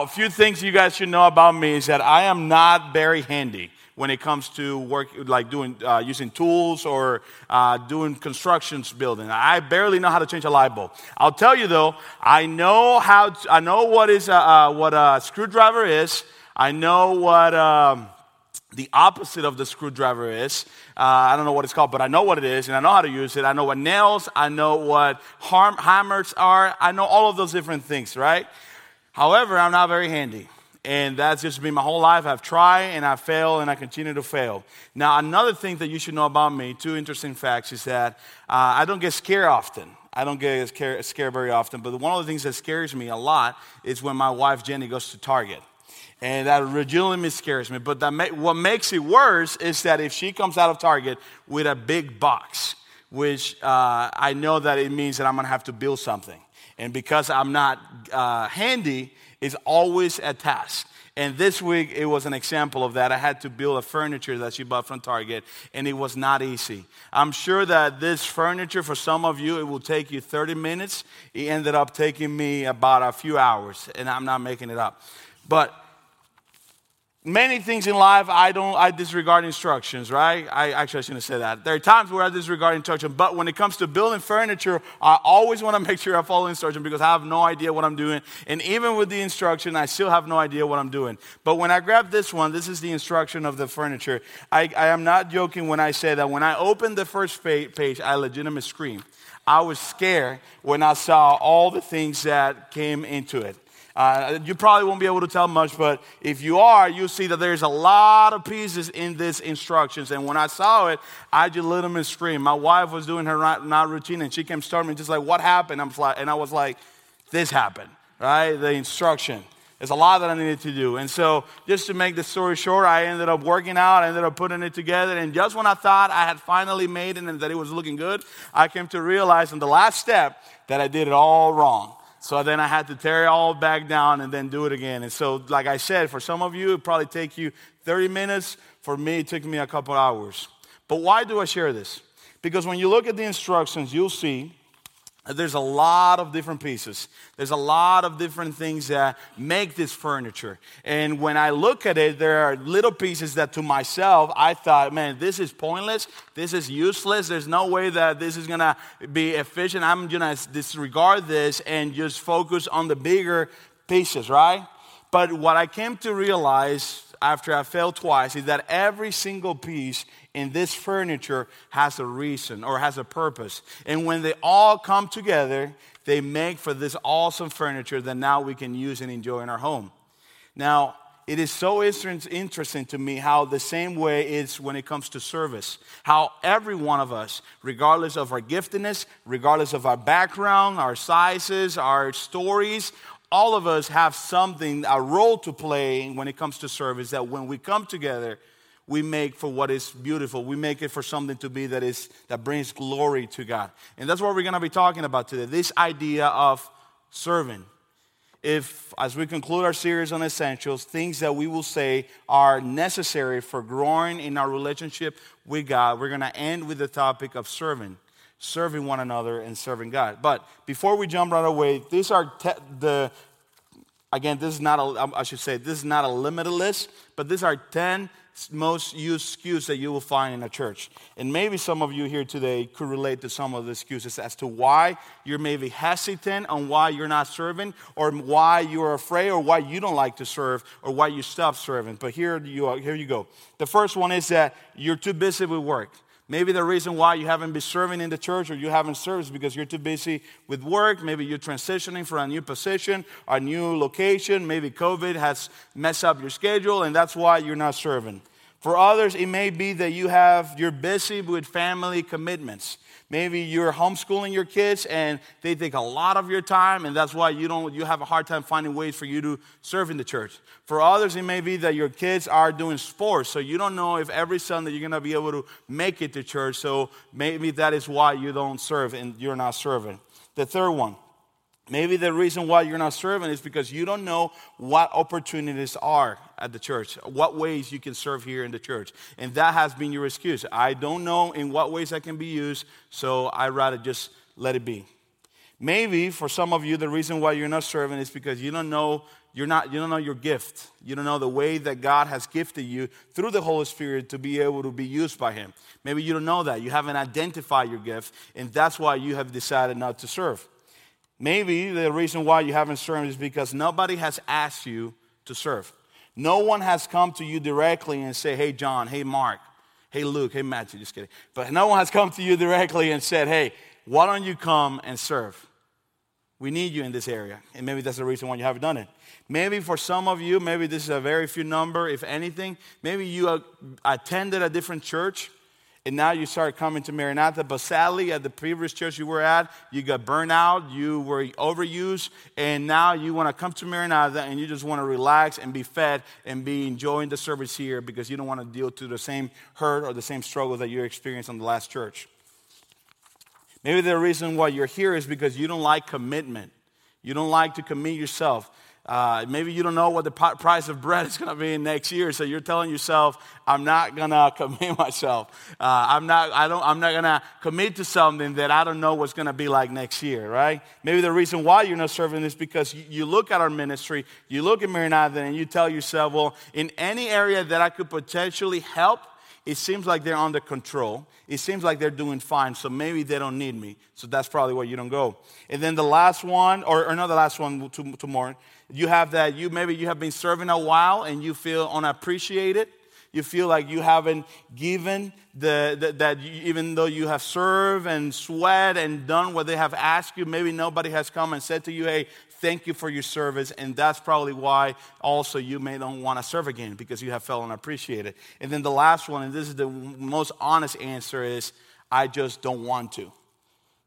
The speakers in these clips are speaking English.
A few things you guys should know about me is that I am not very handy when it comes to work, like doing, uh, using tools or uh, doing constructions building. I barely know how to change a light bulb. I'll tell you though, I know how, to, I know what is, a, uh, what a screwdriver is. I know what, um, the opposite of the screwdriver is. Uh, I don't know what it's called, but I know what it is, and I know how to use it. I know what nails, I know what harm, hammers are. I know all of those different things, right? However, I'm not very handy. And that's just been my whole life. I've tried and I fail and I continue to fail. Now, another thing that you should know about me, two interesting facts, is that uh, I don't get scared often. I don't get scared very often, but one of the things that scares me a lot is when my wife Jenny goes to Target. And that legitimately scares me. But what makes it worse is that if she comes out of Target with a big box, which uh, I know that it means that I'm gonna have to build something. And because I'm not uh, handy, it's always a task. And this week, it was an example of that. I had to build a furniture that she bought from Target, and it was not easy. I'm sure that this furniture, for some of you, it will take you 30 minutes. It ended up taking me about a few hours, and I'm not making it up. But many things in life I don't I disregard instructions, right? I actually I shouldn't say that. There are times where I disregard instructions, but when it comes to building furniture, I always want to make sure I follow instruction because I have no idea what I'm doing. And even with the instruction, I still have no idea what I'm doing. But when I grab this one, this is the instruction of the furniture. I, I am not joking when I say that when I opened the first page, I legitimately screamed. I was scared when I saw all the things that came into it. Uh, you probably won't be able to tell much, but if you are, you'll see that there's a lot of pieces in this instructions. And when I saw it, I just let them scream. My wife was doing her night routine, and she came starting me just like, "What happened?" I'm like, and I was like, "This happened." Right? The instruction. There's a lot that I needed to do. And so, just to make the story short, I ended up working out, I ended up putting it together. And just when I thought I had finally made it and that it was looking good, I came to realize in the last step that I did it all wrong. So then I had to tear it all back down and then do it again. And so, like I said, for some of you, it probably take you 30 minutes. For me, it took me a couple hours. But why do I share this? Because when you look at the instructions, you'll see there's a lot of different pieces. There's a lot of different things that make this furniture. And when I look at it, there are little pieces that to myself, I thought, man, this is pointless. This is useless. There's no way that this is going to be efficient. I'm going to disregard this and just focus on the bigger pieces, right? But what I came to realize after I failed twice is that every single piece in this furniture has a reason or has a purpose. And when they all come together, they make for this awesome furniture that now we can use and enjoy in our home. Now, it is so interesting to me how the same way is when it comes to service. How every one of us, regardless of our giftedness, regardless of our background, our sizes, our stories, all of us have something, a role to play when it comes to service, that when we come together, we make for what is beautiful. We make it for something to be that is that brings glory to God. And that's what we're going to be talking about today. This idea of serving. If as we conclude our series on essentials, things that we will say are necessary for growing in our relationship with God, we're going to end with the topic of serving serving one another and serving God. But before we jump right away, these are te- the, again, this is not a, um, I should say, this is not a limited list, but these are 10 most used excuses that you will find in a church. And maybe some of you here today could relate to some of the excuses as to why you're maybe hesitant on why you're not serving, or why you're afraid, or why you don't like to serve, or why you stop serving. But here you, are, here you go. The first one is that you're too busy with work. Maybe the reason why you haven't been serving in the church or you haven't served is because you're too busy with work. Maybe you're transitioning from a new position, a new location. Maybe COVID has messed up your schedule and that's why you're not serving. For others, it may be that you have, you're busy with family commitments. Maybe you're homeschooling your kids and they take a lot of your time, and that's why you don't you have a hard time finding ways for you to serve in the church. For others, it may be that your kids are doing sports, so you don't know if every Sunday you're gonna be able to make it to church. So maybe that is why you don't serve and you're not serving. The third one. Maybe the reason why you're not serving is because you don't know what opportunities are at the church, what ways you can serve here in the church. And that has been your excuse. I don't know in what ways I can be used, so i rather just let it be. Maybe for some of you, the reason why you're not serving is because you don't know you're not you don't know your gift. You don't know the way that God has gifted you through the Holy Spirit to be able to be used by Him. Maybe you don't know that. You haven't identified your gift, and that's why you have decided not to serve. Maybe the reason why you haven't served is because nobody has asked you to serve. No one has come to you directly and say, "Hey, John. Hey, Mark. Hey, Luke. Hey, Matthew." Just kidding. But no one has come to you directly and said, "Hey, why don't you come and serve?" We need you in this area. And maybe that's the reason why you haven't done it. Maybe for some of you, maybe this is a very few number, if anything. Maybe you attended a different church and now you start coming to Maranatha. But sadly, at the previous church you were at, you got burned out, you were overused, and now you want to come to Maranatha and you just want to relax and be fed and be enjoying the service here because you don't want to deal to the same hurt or the same struggle that you experienced in the last church. Maybe the reason why you're here is because you don't like commitment. You don't like to commit yourself. Uh, maybe you don't know what the price of bread is going to be next year, so you're telling yourself, "I'm not going to commit myself. Uh, I'm not. I don't. I'm not going to commit to something that I don't know what's going to be like next year." Right? Maybe the reason why you're not serving is because you, you look at our ministry, you look at Maranatha, and you tell yourself, "Well, in any area that I could potentially help." it seems like they're under control. It seems like they're doing fine, so maybe they don't need me. So that's probably why you don't go. And then the last one, or, or not the last one, two, two more, you have that you maybe you have been serving a while and you feel unappreciated. You feel like you haven't given the, the that you, even though you have served and sweat and done what they have asked you, maybe nobody has come and said to you, hey, thank you for your service. And that's probably why also you may don't want to serve again because you have felt unappreciated. And then the last one, and this is the most honest answer, is I just don't want to.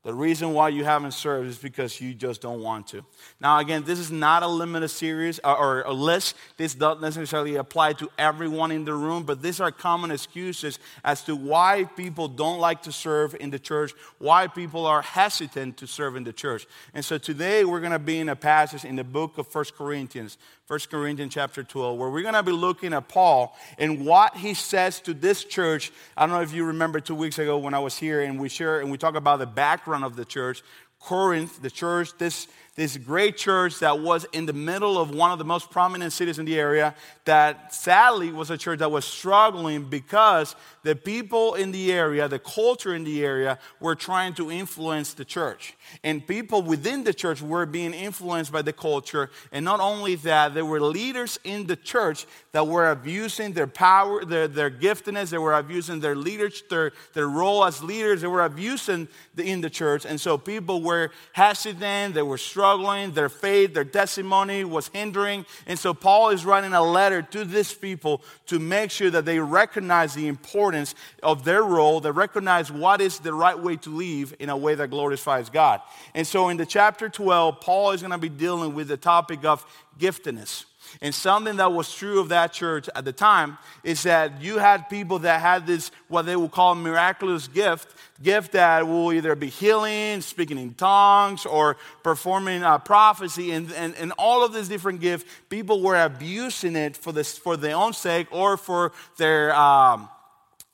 The reason why you haven't served is because you just don't want to. Now, again, this is not a limited series uh, or a list. This doesn't necessarily apply to everyone in the room, but these are common excuses as to why people don't like to serve in the church, why people are hesitant to serve in the church. And so today we're going to be in a passage in the book of First Corinthians, 1 Corinthians chapter 12, where we're going to be looking at Paul and what he says to this church. I don't know if you remember two weeks ago when I was here and we share and we talk about the background of the church. Corinth, the church, this this great church that was in the middle of one of the most prominent cities in the area, that sadly was a church that was struggling because the people in the area, the culture in the area, were trying to influence the church. And people within the church were being influenced by the culture. And not only that, there were leaders in the church that were abusing their power, their, their giftedness, they were abusing their leadership, their, their role as leaders, they were abusing the, in the church. And so people were hesitant, they were struggling struggling, their faith, their testimony was hindering. And so Paul is writing a letter to these people to make sure that they recognize the importance of their role, they recognize what is the right way to live in a way that glorifies God. And so in the chapter 12, Paul is going to be dealing with the topic of giftedness. And something that was true of that church at the time is that you had people that had this, what they would call miraculous gift, gift that will either be healing, speaking in tongues, or performing prophecy. And, and, and all of these different gifts, people were abusing it for, this, for their own sake or for their um,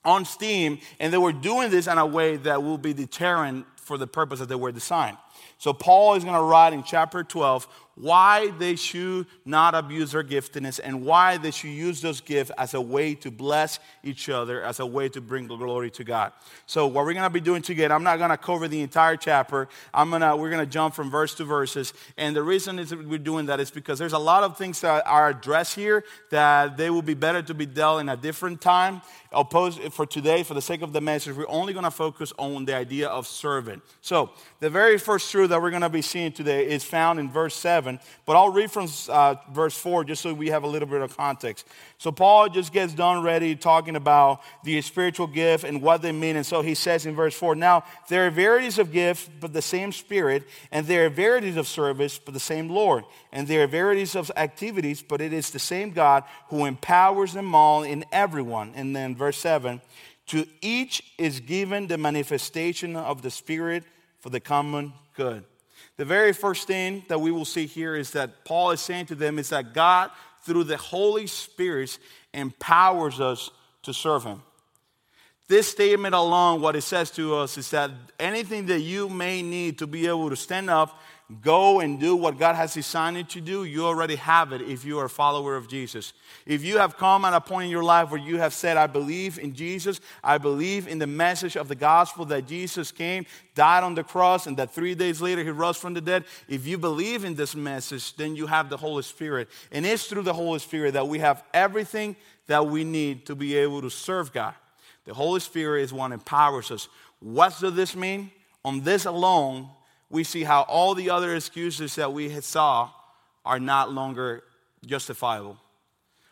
own steam. And they were doing this in a way that will be deterrent for the purpose that they were designed. So Paul is going to write in chapter 12 why they should not abuse their giftedness and why they should use those gifts as a way to bless each other, as a way to bring glory to God. So what we're going to be doing together, I'm not going to cover the entire chapter. I'm to we're going to jump from verse to verses. And the reason is we're doing that is because there's a lot of things that are addressed here that they will be better to be dealt in a different time. Opposed for today, for the sake of the message, we're only going to focus on the idea of servant. So the very first truth that we're going to be seeing today is found in verse 7 7. But I'll read from uh, verse 4 just so we have a little bit of context. So Paul just gets done ready talking about the spiritual gift and what they mean. And so he says in verse 4 Now there are varieties of gifts, but the same Spirit, and there are varieties of service, but the same Lord. And there are varieties of activities, but it is the same God who empowers them all in everyone. And then verse 7 To each is given the manifestation of the Spirit for the common good. The very first thing that we will see here is that Paul is saying to them is that God, through the Holy Spirit, empowers us to serve Him. This statement alone, what it says to us is that anything that you may need to be able to stand up, go and do what God has designed you to do, you already have it if you are a follower of Jesus. If you have come at a point in your life where you have said, I believe in Jesus, I believe in the message of the gospel that Jesus came, died on the cross, and that three days later he rose from the dead, if you believe in this message, then you have the Holy Spirit. And it's through the Holy Spirit that we have everything that we need to be able to serve God. The Holy Spirit is one empowers us. What does this mean? On this alone, we see how all the other excuses that we saw are not longer justifiable.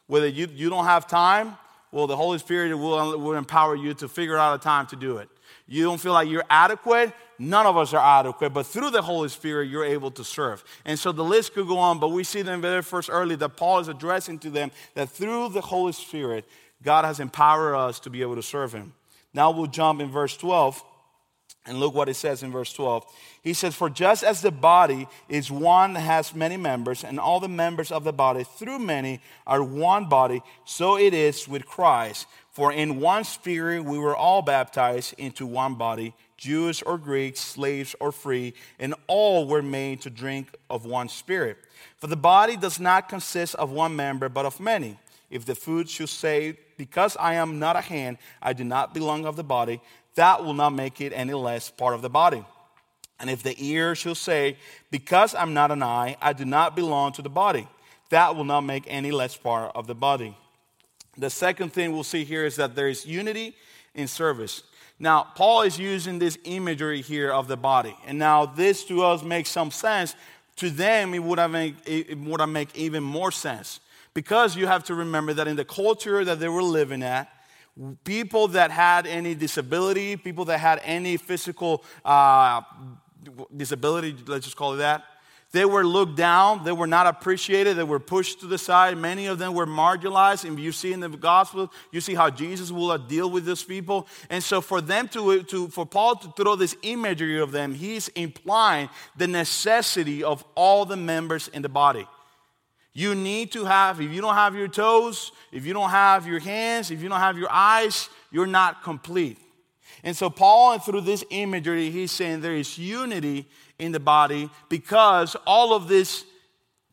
Whether you, you don't have time, well, the Holy Spirit will, will empower you to figure out a time to do it. You don't feel like you're adequate, none of us are adequate, but through the Holy Spirit, you're able to serve. And so the list could go on, but we see them very first early that Paul is addressing to them that through the Holy Spirit, God has empowered us to be able to serve Him. Now we'll jump in verse 12 and look what it says in verse 12. He says, For just as the body is one that has many members, and all the members of the body through many are one body, so it is with Christ. For in one spirit we were all baptized into one body, Jews or Greeks, slaves or free, and all were made to drink of one spirit. For the body does not consist of one member, but of many. If the food should say, Because I am not a hand, I do not belong of the body, that will not make it any less part of the body. And if the ear should say, Because I'm not an eye, I do not belong to the body, that will not make any less part of the body. The second thing we'll see here is that there is unity in service. Now, Paul is using this imagery here of the body. And now, this to us makes some sense. To them, it would have made, it would have make even more sense. Because you have to remember that in the culture that they were living at, people that had any disability, people that had any physical uh, disability, let's just call it that, they were looked down. They were not appreciated. They were pushed to the side. Many of them were marginalized. And you see in the gospel, you see how Jesus will deal with these people. And so for them to, to for Paul to throw this imagery of them, he's implying the necessity of all the members in the body. You need to have, if you don't have your toes, if you don't have your hands, if you don't have your eyes, you're not complete. And so, Paul, and through this imagery, he's saying there is unity in the body because all of these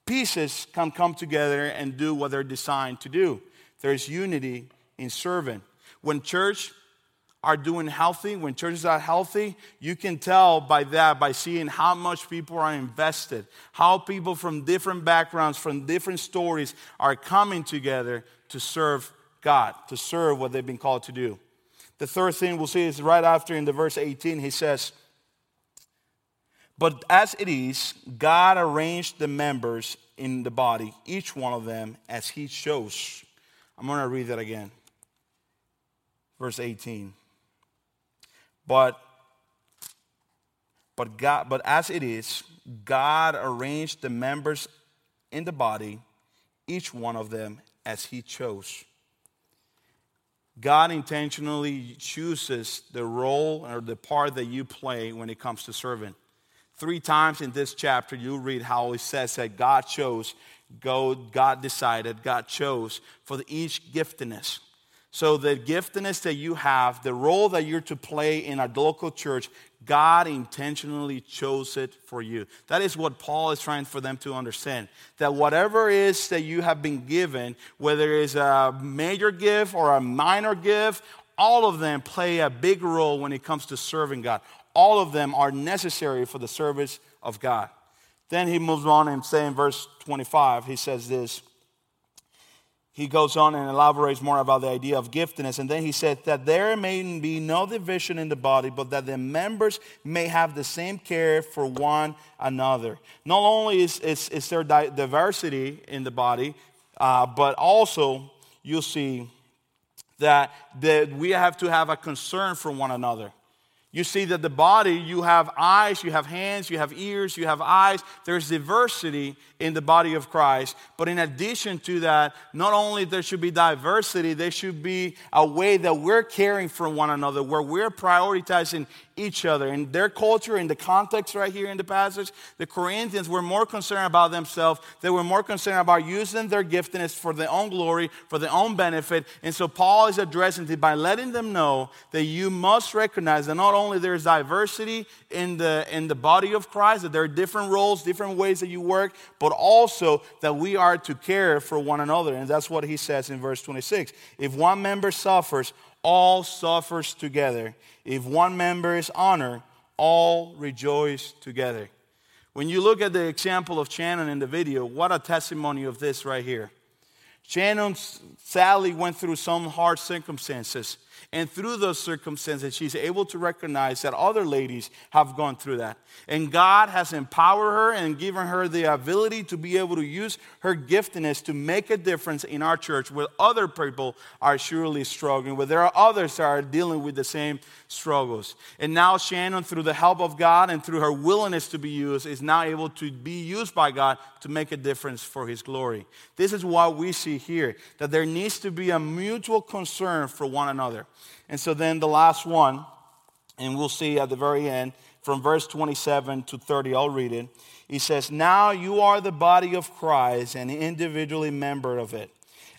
pieces can come together and do what they're designed to do. There's unity in serving. When church are doing healthy, when churches are healthy, you can tell by that, by seeing how much people are invested, how people from different backgrounds, from different stories are coming together to serve God, to serve what they've been called to do. The third thing we'll see is right after in the verse 18, he says, But as it is, God arranged the members in the body, each one of them as he chose. I'm going to read that again. Verse 18. But but God but as it is, God arranged the members in the body, each one of them as he chose. God intentionally chooses the role or the part that you play when it comes to serving. Three times in this chapter, you read how it says that God chose, God decided, God chose for each giftedness. So, the giftedness that you have, the role that you're to play in a local church, God intentionally chose it for you. That is what Paul is trying for them to understand. That whatever it is that you have been given, whether it's a major gift or a minor gift, all of them play a big role when it comes to serving God. All of them are necessary for the service of God. Then he moves on and say in verse 25, he says this he goes on and elaborates more about the idea of giftedness. And then he said that there may be no division in the body, but that the members may have the same care for one another. Not only is, is, is there diversity in the body, uh, but also you'll see that, that we have to have a concern for one another. You see that the body, you have eyes, you have hands, you have ears, you have eyes. There's diversity in the body of Christ. But in addition to that, not only there should be diversity, there should be a way that we're caring for one another, where we're prioritizing each other. In their culture, in the context right here in the passage, the Corinthians were more concerned about themselves. They were more concerned about using their giftedness for their own glory, for their own benefit. And so Paul is addressing it by letting them know that you must recognize that not only there's diversity in the, in the body of Christ, that there are different roles, different ways that you work, but also that we are to care for one another. And that's what he says in verse 26. If one member suffers, all suffers together. If one member is honored, all rejoice together. When you look at the example of Shannon in the video, what a testimony of this right here. Shannon sadly went through some hard circumstances. And through those circumstances, she's able to recognize that other ladies have gone through that. And God has empowered her and given her the ability to be able to use her giftedness to make a difference in our church where other people are surely struggling, where there are others that are dealing with the same struggles. And now Shannon, through the help of God and through her willingness to be used, is now able to be used by God to make a difference for His glory. This is what we see here that there needs to be a mutual concern for one another. And so then the last one, and we'll see at the very end, from verse 27 to 30, I'll read it. He says, Now you are the body of Christ and individually member of it.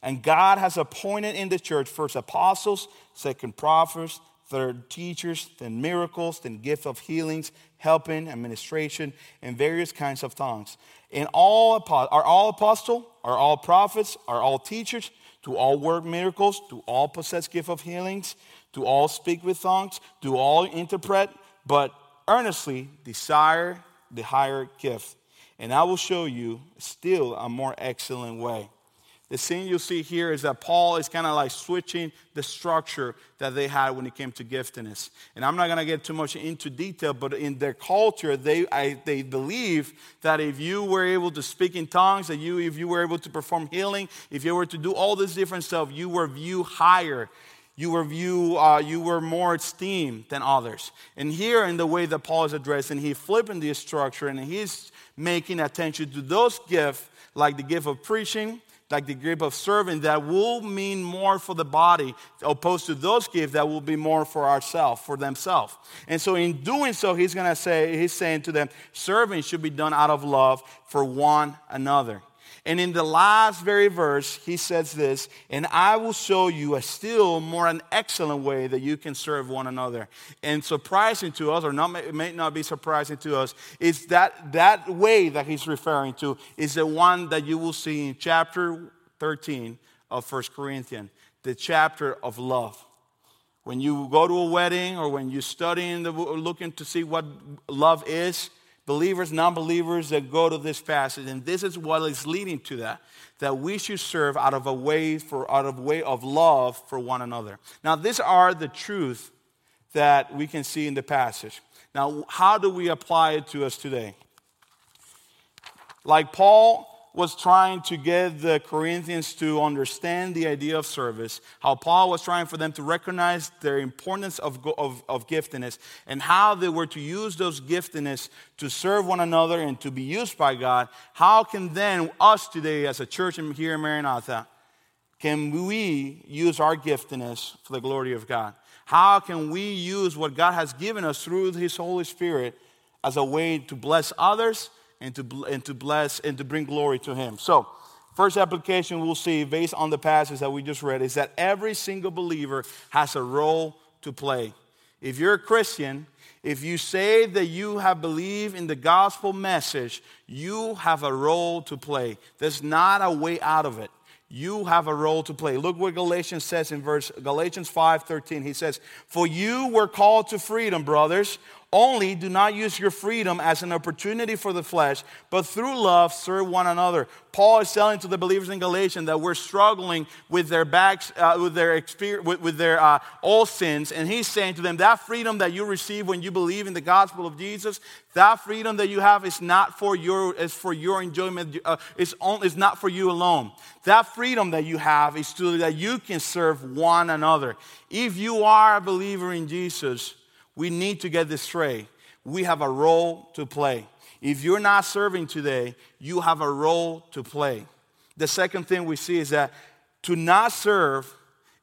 And God has appointed in the church first apostles, second prophets, third teachers, then miracles, then gift of healings, helping, administration, and various kinds of tongues. And all are all apostles, are all prophets, are all teachers, do all work miracles, do all possess gift of healings, do all speak with tongues, do all interpret, but earnestly desire the higher gift. And I will show you still a more excellent way. The scene you see here is that Paul is kind of like switching the structure that they had when it came to giftedness. And I'm not going to get too much into detail, but in their culture, they, I, they believe that if you were able to speak in tongues, that you, if you were able to perform healing, if you were to do all this different stuff, you were viewed higher you were view, uh, you were more esteemed than others. And here, in the way that Paul is addressing, he's flipping the structure and he's making attention to those gifts, like the gift of preaching, like the gift of serving, that will mean more for the body, opposed to those gifts that will be more for ourselves, for themselves. And so, in doing so, he's going to say, he's saying to them, serving should be done out of love for one another. And in the last very verse, he says this, and I will show you a still more an excellent way that you can serve one another. And surprising to us, or not, it may not be surprising to us, is that that way that he's referring to is the one that you will see in chapter 13 of First Corinthians, the chapter of love. When you go to a wedding or when you're studying, the, looking to see what love is, believers, non believers that go to this passage, and this is what is leading to that that we should serve out of a way for out of way of love for one another. Now, these are the truth that we can see in the passage. Now, how do we apply it to us today? Like Paul was trying to get the Corinthians to understand the idea of service, how Paul was trying for them to recognize their importance of, of, of giftedness, and how they were to use those giftedness to serve one another and to be used by God, how can then us today as a church here in Maranatha, can we use our giftedness for the glory of God? How can we use what God has given us through His Holy Spirit as a way to bless others and to, and to bless and to bring glory to Him. So, first application we'll see based on the passage that we just read is that every single believer has a role to play. If you're a Christian, if you say that you have believed in the gospel message, you have a role to play. There's not a way out of it. You have a role to play. Look what Galatians says in verse Galatians 5:13. He says, "For you were called to freedom, brothers. Only do not use your freedom as an opportunity for the flesh, but through love serve one another. Paul is telling to the believers in Galatians that we're struggling with their backs, uh, with their experience, with, with their uh, all sins, and he's saying to them that freedom that you receive when you believe in the gospel of Jesus, that freedom that you have is not for your is for your enjoyment. Uh, it's, on, it's not for you alone. That freedom that you have is to that you can serve one another. If you are a believer in Jesus We need to get this straight. We have a role to play. If you're not serving today, you have a role to play. The second thing we see is that to not serve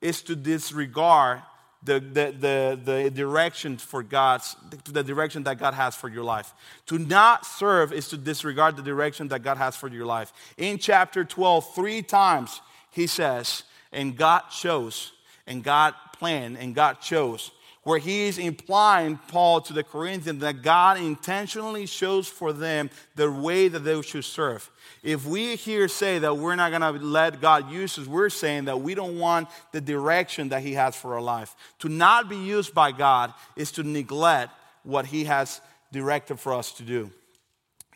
is to disregard the, the, the, the direction for God's, the direction that God has for your life. To not serve is to disregard the direction that God has for your life. In chapter 12, three times he says, and God chose, and God planned, and God chose where he is implying, Paul, to the Corinthians, that God intentionally shows for them the way that they should serve. If we here say that we're not going to let God use us, we're saying that we don't want the direction that he has for our life. To not be used by God is to neglect what he has directed for us to do.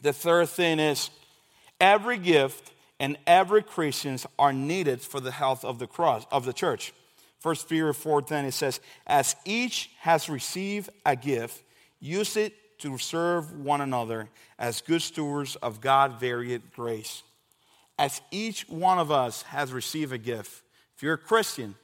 The third thing is every gift and every Christians are needed for the health of the cross of the church. First Peter 4:10 it says, "As each has received a gift, use it to serve one another as good stewards of God's varied grace." As each one of us has received a gift. If you're a Christian,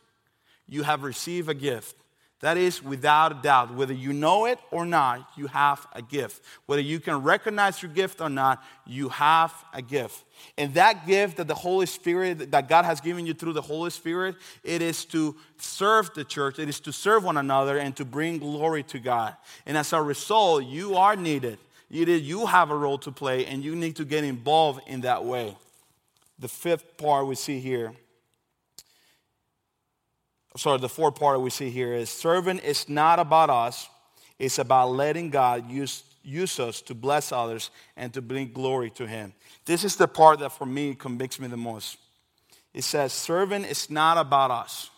you have received a gift. That is without a doubt. Whether you know it or not, you have a gift. Whether you can recognize your gift or not, you have a gift. And that gift that the Holy Spirit, that God has given you through the Holy Spirit, it is to serve the church, it is to serve one another and to bring glory to God. And as a result, you are needed. You, have a role to play, and you need to get involved in that way. The fifth part we see here sorry, the fourth part we see here is serving is not about us, it's about letting God use, use us to bless others and to bring glory to Him. This is the part that for me convicts me the most. It says, serving is not about us.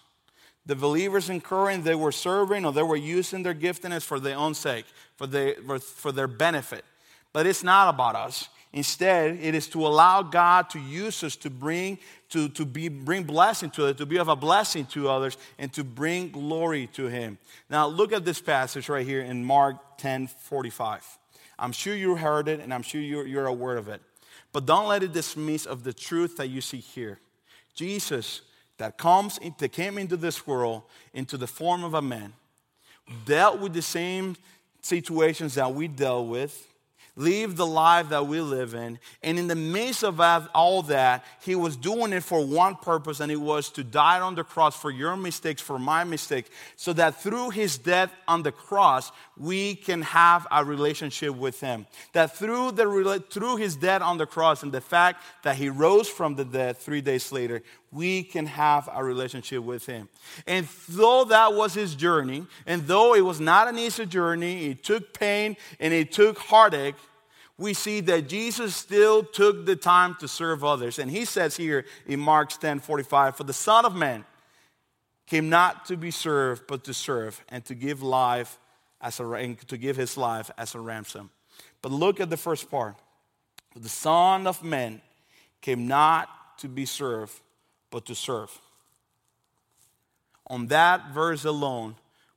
The believers in Corinth, they were serving or they were using their giftedness for their own sake, for their, for their benefit. But it's not about us. Instead, it is to allow God to use us to bring, to, to be, bring blessing to it, to be of a blessing to others, and to bring glory to Him. Now, look at this passage right here in Mark 10 45. I'm sure you heard it, and I'm sure you're, you're aware of it. But don't let it dismiss of the truth that you see here. Jesus, that comes, that came into this world into the form of a man, dealt with the same situations that we dealt with live the life that we live in. And in the midst of all that, he was doing it for one purpose, and it was to die on the cross for your mistakes, for my mistakes, so that through his death on the cross, we can have a relationship with him. That through, the, through his death on the cross and the fact that he rose from the dead three days later, we can have a relationship with him. And though that was his journey, and though it was not an easy journey, it took pain and it took heartache, we see that Jesus still took the time to serve others. And he says here in Mark 10 45, For the Son of Man came not to be served, but to serve, and to give life as a to give his life as a ransom. But look at the first part. The Son of Man came not to be served, but to serve. On that verse alone,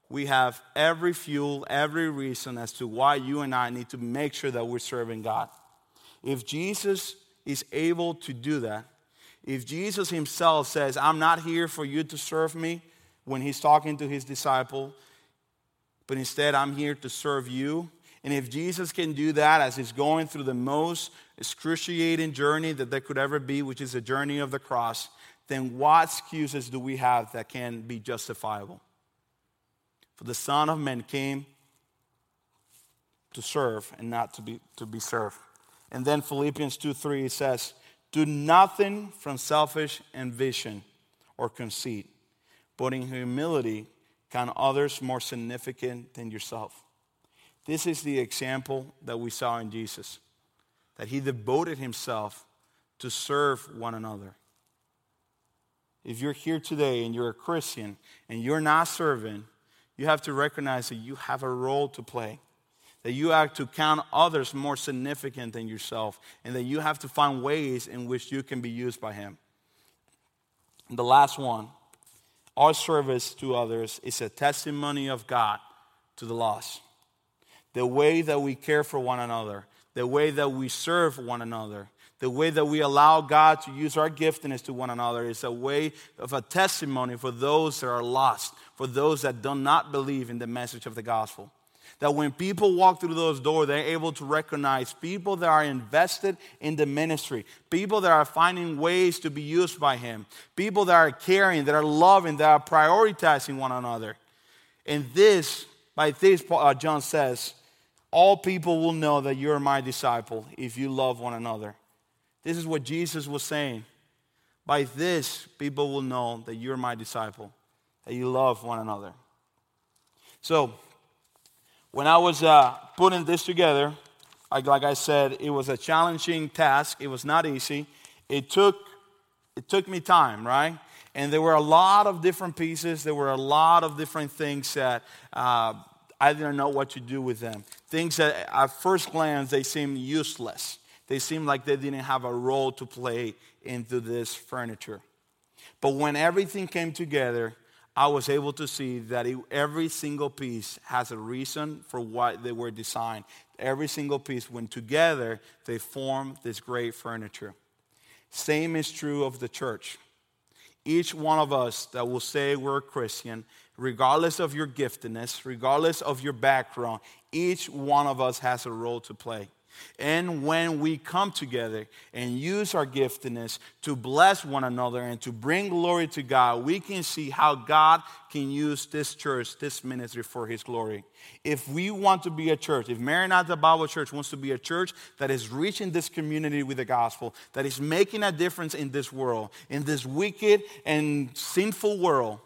we have every fuel, every reason as to why you and I need to make sure that we're serving God. If Jesus is able to do that, if Jesus himself says, I'm not here for you to serve me when he's talking to his disciple, but instead I'm here to serve you. And if Jesus can do that as he's going through the most excruciating journey that there could ever be, which is the journey of the cross, then what excuses do we have that can be justifiable? For the Son of Man came to serve and not to be, to be served. And then Philippians 2 3 says, Do nothing from selfish ambition or conceit, but in humility count others more significant than yourself. This is the example that we saw in Jesus, that he devoted himself to serve one another. If you're here today and you're a Christian and you're not serving, you have to recognize that you have a role to play. That you have to count others more significant than yourself, and that you have to find ways in which you can be used by Him. And the last one our service to others is a testimony of God to the lost. The way that we care for one another, the way that we serve one another, the way that we allow God to use our giftedness to one another is a way of a testimony for those that are lost, for those that do not believe in the message of the gospel. That when people walk through those doors, they're able to recognize people that are invested in the ministry, people that are finding ways to be used by Him, people that are caring, that are loving, that are prioritizing one another. And this, by this, uh, John says, all people will know that you're my disciple if you love one another. This is what Jesus was saying. By this, people will know that you're my disciple, that you love one another. So, when I was uh, putting this together, like, like I said, it was a challenging task. It was not easy. It took, it took me time, right? And there were a lot of different pieces. There were a lot of different things that uh, I didn't know what to do with them. Things that at first glance they seemed useless. They seemed like they didn't have a role to play into this furniture. But when everything came together, I was able to see that it, every single piece has a reason for what they were designed. Every single piece, when together, they form this great furniture. Same is true of the church. Each one of us that will say we're a Christian, regardless of your giftedness, regardless of your background, each one of us has a role to play. And when we come together and use our giftedness to bless one another and to bring glory to God, we can see how God can use this church, this ministry for His glory. If we want to be a church, if Maranatha Bible Church wants to be a church that is reaching this community with the gospel, that is making a difference in this world, in this wicked and sinful world,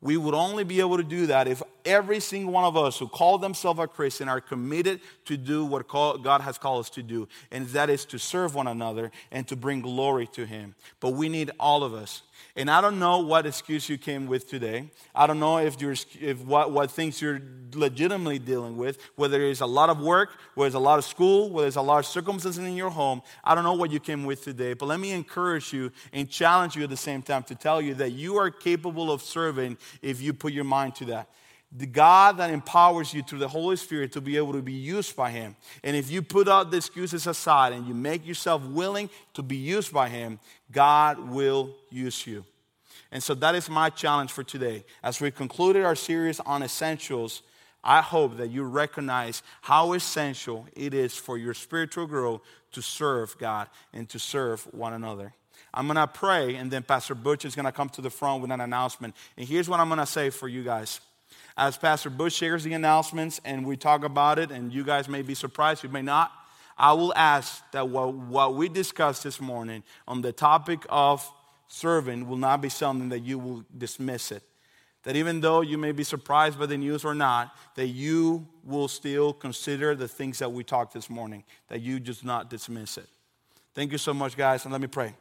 we would only be able to do that if every single one of us who call themselves a Christian are committed to do what God has called us to do, and that is to serve one another and to bring glory to Him. But we need all of us. And I don't know what excuse you came with today. I don't know if you're, if what, what things you're legitimately dealing with, whether it's a lot of work, whether it's a lot of school, whether it's a lot of circumstances in your home. I don't know what you came with today, but let me encourage you and challenge you at the same time to tell you that you are capable of serving if you put your mind to that the God that empowers you through the Holy Spirit to be able to be used by Him. And if you put out the excuses aside and you make yourself willing to be used by Him, God will use you. And so that is my challenge for today. As we concluded our series on essentials, I hope that you recognize how essential it is for your spiritual growth to serve God and to serve one another. I'm going to pray, and then Pastor Butch is going to come to the front with an announcement. And here's what I'm going to say for you guys as Pastor Bush shares the announcements and we talk about it, and you guys may be surprised, you may not, I will ask that what, what we discussed this morning on the topic of serving will not be something that you will dismiss it. That even though you may be surprised by the news or not, that you will still consider the things that we talked this morning, that you just not dismiss it. Thank you so much, guys, and let me pray.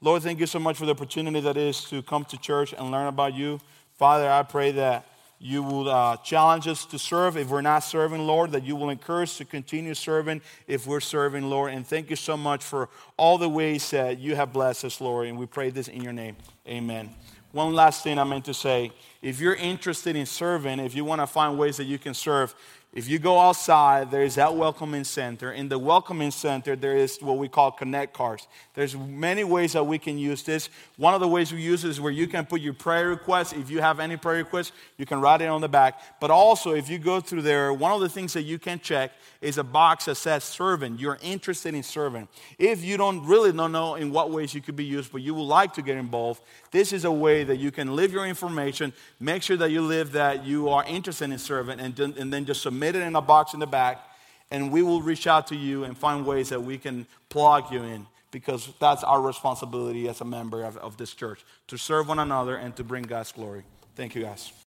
Lord, thank you so much for the opportunity that is to come to church and learn about you. Father, I pray that you will uh, challenge us to serve if we're not serving, Lord, that you will encourage us to continue serving if we're serving, Lord. And thank you so much for all the ways that you have blessed us, Lord. And we pray this in your name. Amen. One last thing I meant to say if you're interested in serving, if you want to find ways that you can serve, if you go outside, there is that welcoming center. In the welcoming center, there is what we call connect cards. There's many ways that we can use this. One of the ways we use is where you can put your prayer requests. If you have any prayer requests, you can write it on the back. But also, if you go through there, one of the things that you can check is a box that says serving. You're interested in serving. If you don't really don't know in what ways you could be used, but you would like to get involved, this is a way that you can live your information, make sure that you live that you are interested in serving, and, and then just submit submit it in a box in the back, and we will reach out to you and find ways that we can plug you in because that's our responsibility as a member of, of this church to serve one another and to bring God's glory. Thank you, guys.